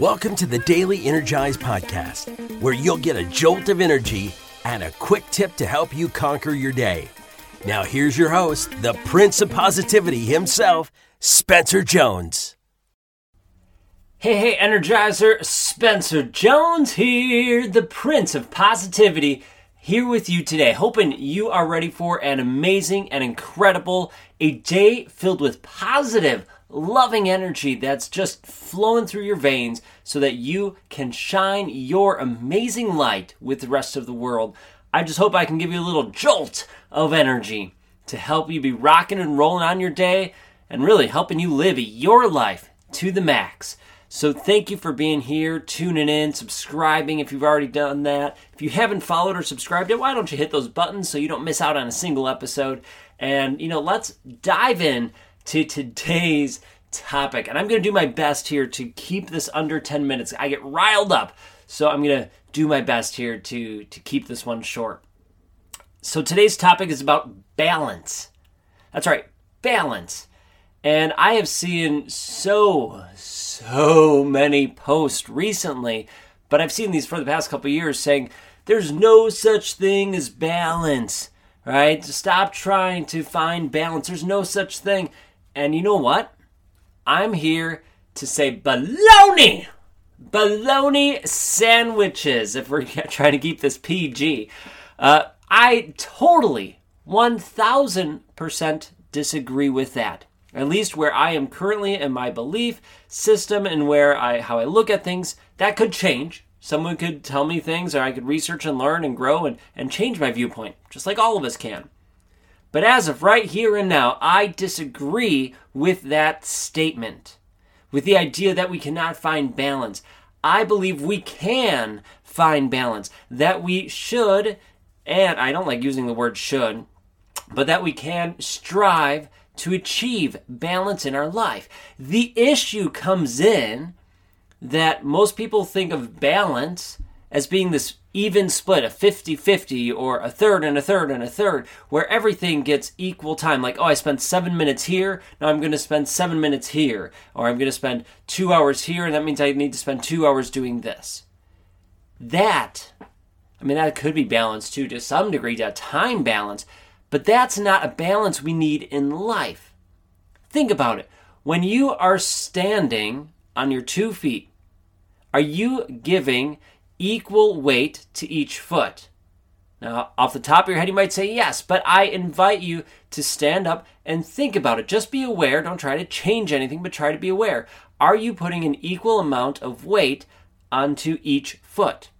Welcome to the Daily Energize Podcast, where you'll get a jolt of energy and a quick tip to help you conquer your day. Now, here's your host, the Prince of Positivity himself, Spencer Jones. Hey, hey, Energizer, Spencer Jones here, the Prince of Positivity, here with you today, hoping you are ready for an amazing and incredible, a day filled with positive, loving energy that's just flowing through your veins so that you can shine your amazing light with the rest of the world. I just hope I can give you a little jolt of energy to help you be rocking and rolling on your day and really helping you live your life to the max. So thank you for being here, tuning in, subscribing if you've already done that. If you haven't followed or subscribed yet, why don't you hit those buttons so you don't miss out on a single episode? And you know, let's dive in to today's topic. And I'm going to do my best here to keep this under 10 minutes. I get riled up. So I'm going to do my best here to to keep this one short. So today's topic is about balance. That's right, balance. And I have seen so, so many posts recently, but I've seen these for the past couple years saying there's no such thing as balance, right? Stop trying to find balance. There's no such thing. And you know what? I'm here to say baloney. Baloney sandwiches, if we're trying to keep this PG. Uh, I totally, 1000% disagree with that at least where I am currently in my belief system and where I how I look at things, that could change. Someone could tell me things or I could research and learn and grow and, and change my viewpoint, just like all of us can. But as of right here and now, I disagree with that statement. With the idea that we cannot find balance. I believe we can find balance. That we should, and I don't like using the word should, but that we can strive to achieve balance in our life. The issue comes in that most people think of balance as being this even split, a 50 50 or a third and a third and a third, where everything gets equal time. Like, oh, I spent seven minutes here, now I'm going to spend seven minutes here. Or I'm going to spend two hours here, and that means I need to spend two hours doing this. That, I mean, that could be balanced too, to some degree, that time balance. But that's not a balance we need in life. Think about it. When you are standing on your two feet, are you giving equal weight to each foot? Now, off the top of your head, you might say yes, but I invite you to stand up and think about it. Just be aware. Don't try to change anything, but try to be aware. Are you putting an equal amount of weight onto each foot?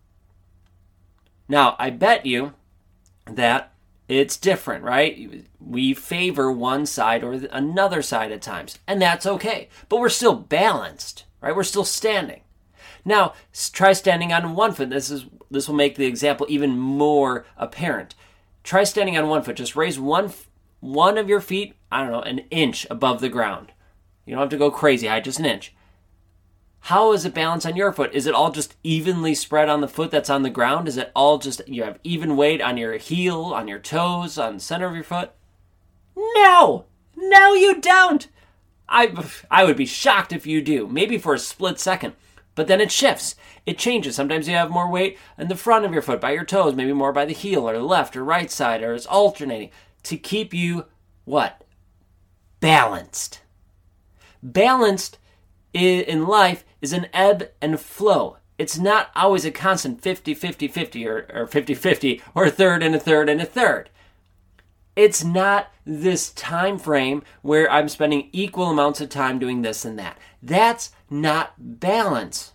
Now, I bet you that it's different, right? We favor one side or another side at times, and that's okay. But we're still balanced, right? We're still standing. Now, try standing on one foot. This is this will make the example even more apparent. Try standing on one foot. Just raise one one of your feet, I don't know, an inch above the ground. You don't have to go crazy high, just an inch. How is it balanced on your foot? Is it all just evenly spread on the foot that's on the ground? Is it all just you have even weight on your heel, on your toes, on the center of your foot? No! No, you don't! I, I would be shocked if you do, maybe for a split second. But then it shifts. It changes. Sometimes you have more weight in the front of your foot, by your toes, maybe more by the heel or the left or right side, or it's alternating to keep you what? Balanced. Balanced in life is an ebb and flow. It's not always a constant 50 50 50 or 50 50 or a third and a third and a third. It's not this time frame where I'm spending equal amounts of time doing this and that. That's not balance.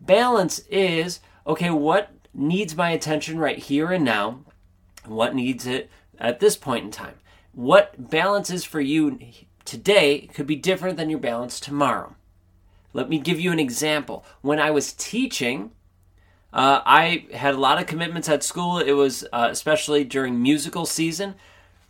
Balance is okay, what needs my attention right here and now? What needs it at this point in time? What balance is for you today could be different than your balance tomorrow. Let me give you an example. When I was teaching, uh, I had a lot of commitments at school. It was uh, especially during musical season.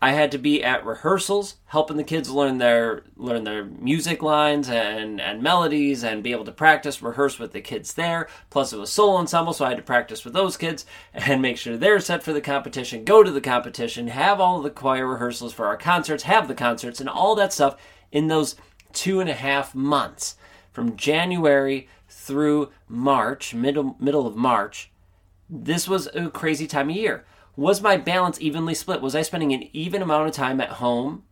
I had to be at rehearsals, helping the kids learn their learn their music lines and, and melodies, and be able to practice, rehearse with the kids there. Plus, it was solo ensemble, so I had to practice with those kids and make sure they're set for the competition. Go to the competition, have all the choir rehearsals for our concerts, have the concerts, and all that stuff in those two and a half months. From January through March, middle middle of March, this was a crazy time of year. Was my balance evenly split? Was I spending an even amount of time at home,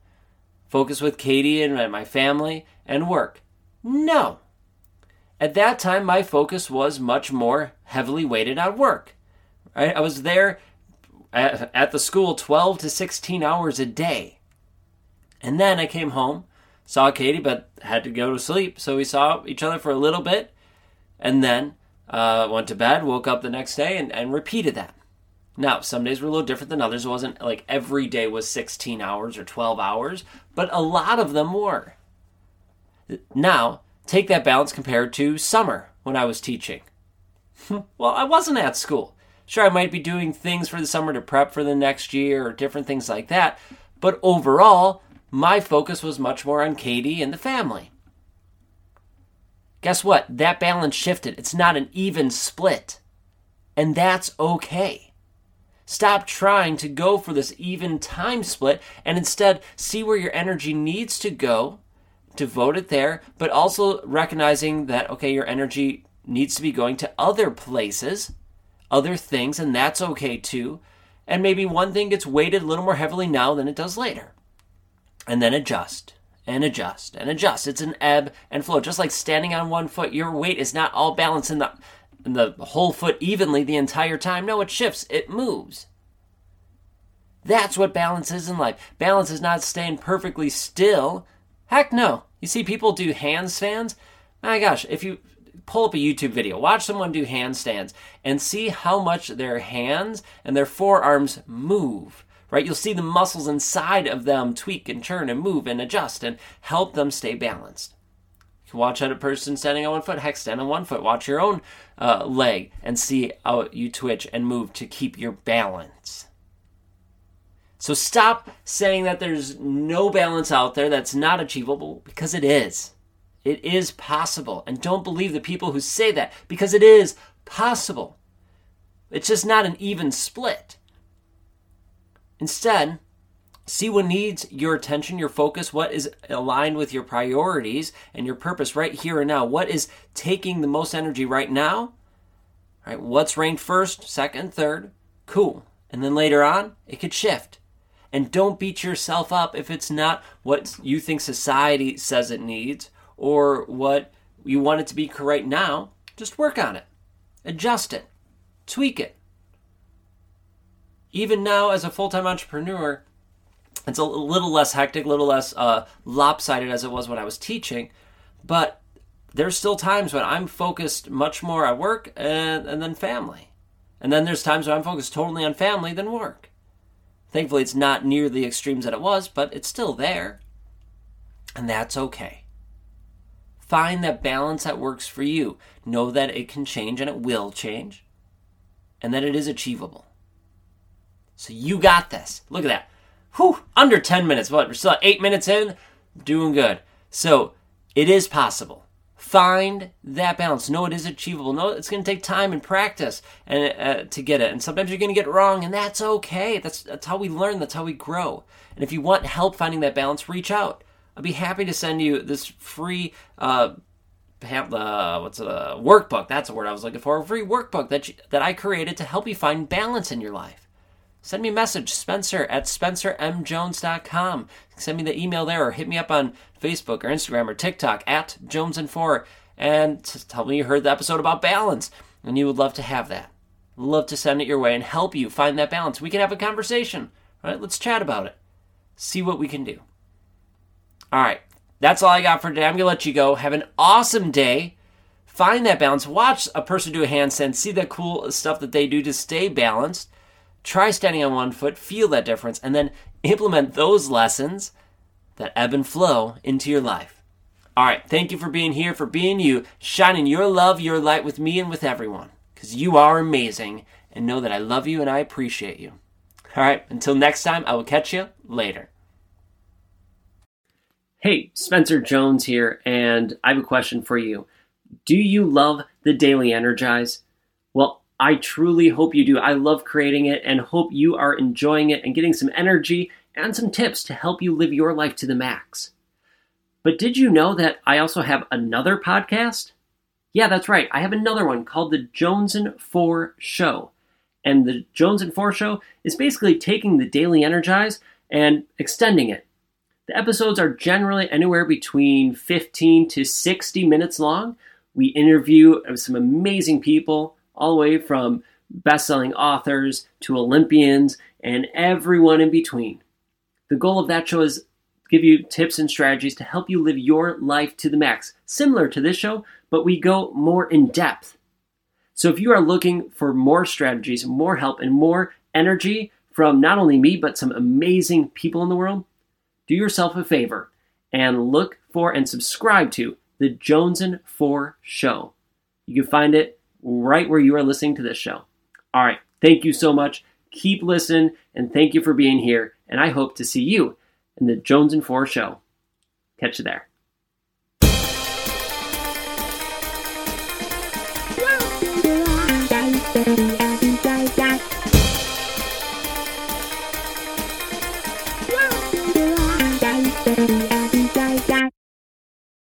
focused with Katie and my family, and work? No. At that time, my focus was much more heavily weighted on work. I, I was there at, at the school 12 to 16 hours a day. And then I came home, saw Katie, but had to go to sleep. So we saw each other for a little bit, and then uh, went to bed, woke up the next day, and, and repeated that. Now, some days were a little different than others. It wasn't like every day was 16 hours or 12 hours, but a lot of them were. Now, take that balance compared to summer when I was teaching. well, I wasn't at school. Sure, I might be doing things for the summer to prep for the next year or different things like that, but overall, my focus was much more on Katie and the family. Guess what? That balance shifted. It's not an even split. And that's okay. Stop trying to go for this even time split and instead see where your energy needs to go, devote it there, but also recognizing that, okay, your energy needs to be going to other places, other things, and that's okay too. And maybe one thing gets weighted a little more heavily now than it does later. And then adjust and adjust and adjust. It's an ebb and flow. Just like standing on one foot, your weight is not all balanced in the in the whole foot evenly the entire time. No, it shifts, it moves. That's what balance is in life. Balance is not staying perfectly still. Heck no. You see people do handstands? My gosh, if you pull up a YouTube video, watch someone do handstands, and see how much their hands and their forearms move right? You'll see the muscles inside of them tweak and turn and move and adjust and help them stay balanced. You can watch a person standing on one foot, heck, stand on one foot. Watch your own uh, leg and see how you twitch and move to keep your balance. So stop saying that there's no balance out there that's not achievable because it is. It is possible. And don't believe the people who say that because it is possible. It's just not an even split. Instead, see what needs your attention, your focus, what is aligned with your priorities and your purpose right here and now. What is taking the most energy right now? Right? What's ranked first, second, third? Cool. And then later on, it could shift. And don't beat yourself up if it's not what you think society says it needs or what you want it to be right now. Just work on it, adjust it, tweak it even now as a full-time entrepreneur it's a little less hectic a little less uh, lopsided as it was when i was teaching but there's still times when i'm focused much more at work and, and then family. And then there's times when i'm focused totally on family than work. Thankfully it's not near the extremes that it was but it's still there. And that's okay. Find that balance that works for you. Know that it can change and it will change and that it is achievable so you got this. Look at that. Whew, under 10 minutes. What? We're still at 8 minutes in. Doing good. So it is possible. Find that balance. Know it is achievable. Know it's going to take time and practice and uh, to get it. And sometimes you're going to get it wrong, and that's okay. That's that's how we learn. That's how we grow. And if you want help finding that balance, reach out. I'd be happy to send you this free uh, uh, what's a uh, workbook. That's a word I was looking for. A free workbook that you, that I created to help you find balance in your life send me a message, Spencer at spencermjones.com. Send me the email there or hit me up on Facebook or Instagram or TikTok at Jones and Four and tell me you heard the episode about balance and you would love to have that. Love to send it your way and help you find that balance. We can have a conversation. right? let's chat about it. See what we can do. All right, that's all I got for today. I'm gonna let you go. Have an awesome day. Find that balance. Watch a person do a handstand. See the cool stuff that they do to stay balanced Try standing on one foot, feel that difference, and then implement those lessons that ebb and flow into your life. All right, thank you for being here, for being you, shining your love, your light with me and with everyone, because you are amazing, and know that I love you and I appreciate you. All right, until next time, I will catch you later. Hey, Spencer Jones here, and I have a question for you. Do you love the Daily Energize? I truly hope you do. I love creating it and hope you are enjoying it and getting some energy and some tips to help you live your life to the max. But did you know that I also have another podcast? Yeah, that's right. I have another one called The Jones and 4 Show. And The Jones and 4 Show is basically taking the Daily Energize and extending it. The episodes are generally anywhere between 15 to 60 minutes long. We interview some amazing people, all the way from best selling authors to Olympians and everyone in between. The goal of that show is give you tips and strategies to help you live your life to the max, similar to this show, but we go more in depth. So if you are looking for more strategies, more help, and more energy from not only me, but some amazing people in the world, do yourself a favor and look for and subscribe to the Jones and 4 Show. You can find it right where you are listening to this show. All right, thank you so much. Keep listening, and thank you for being here. And I hope to see you in the Jones and 4 Show. Catch you there. Thank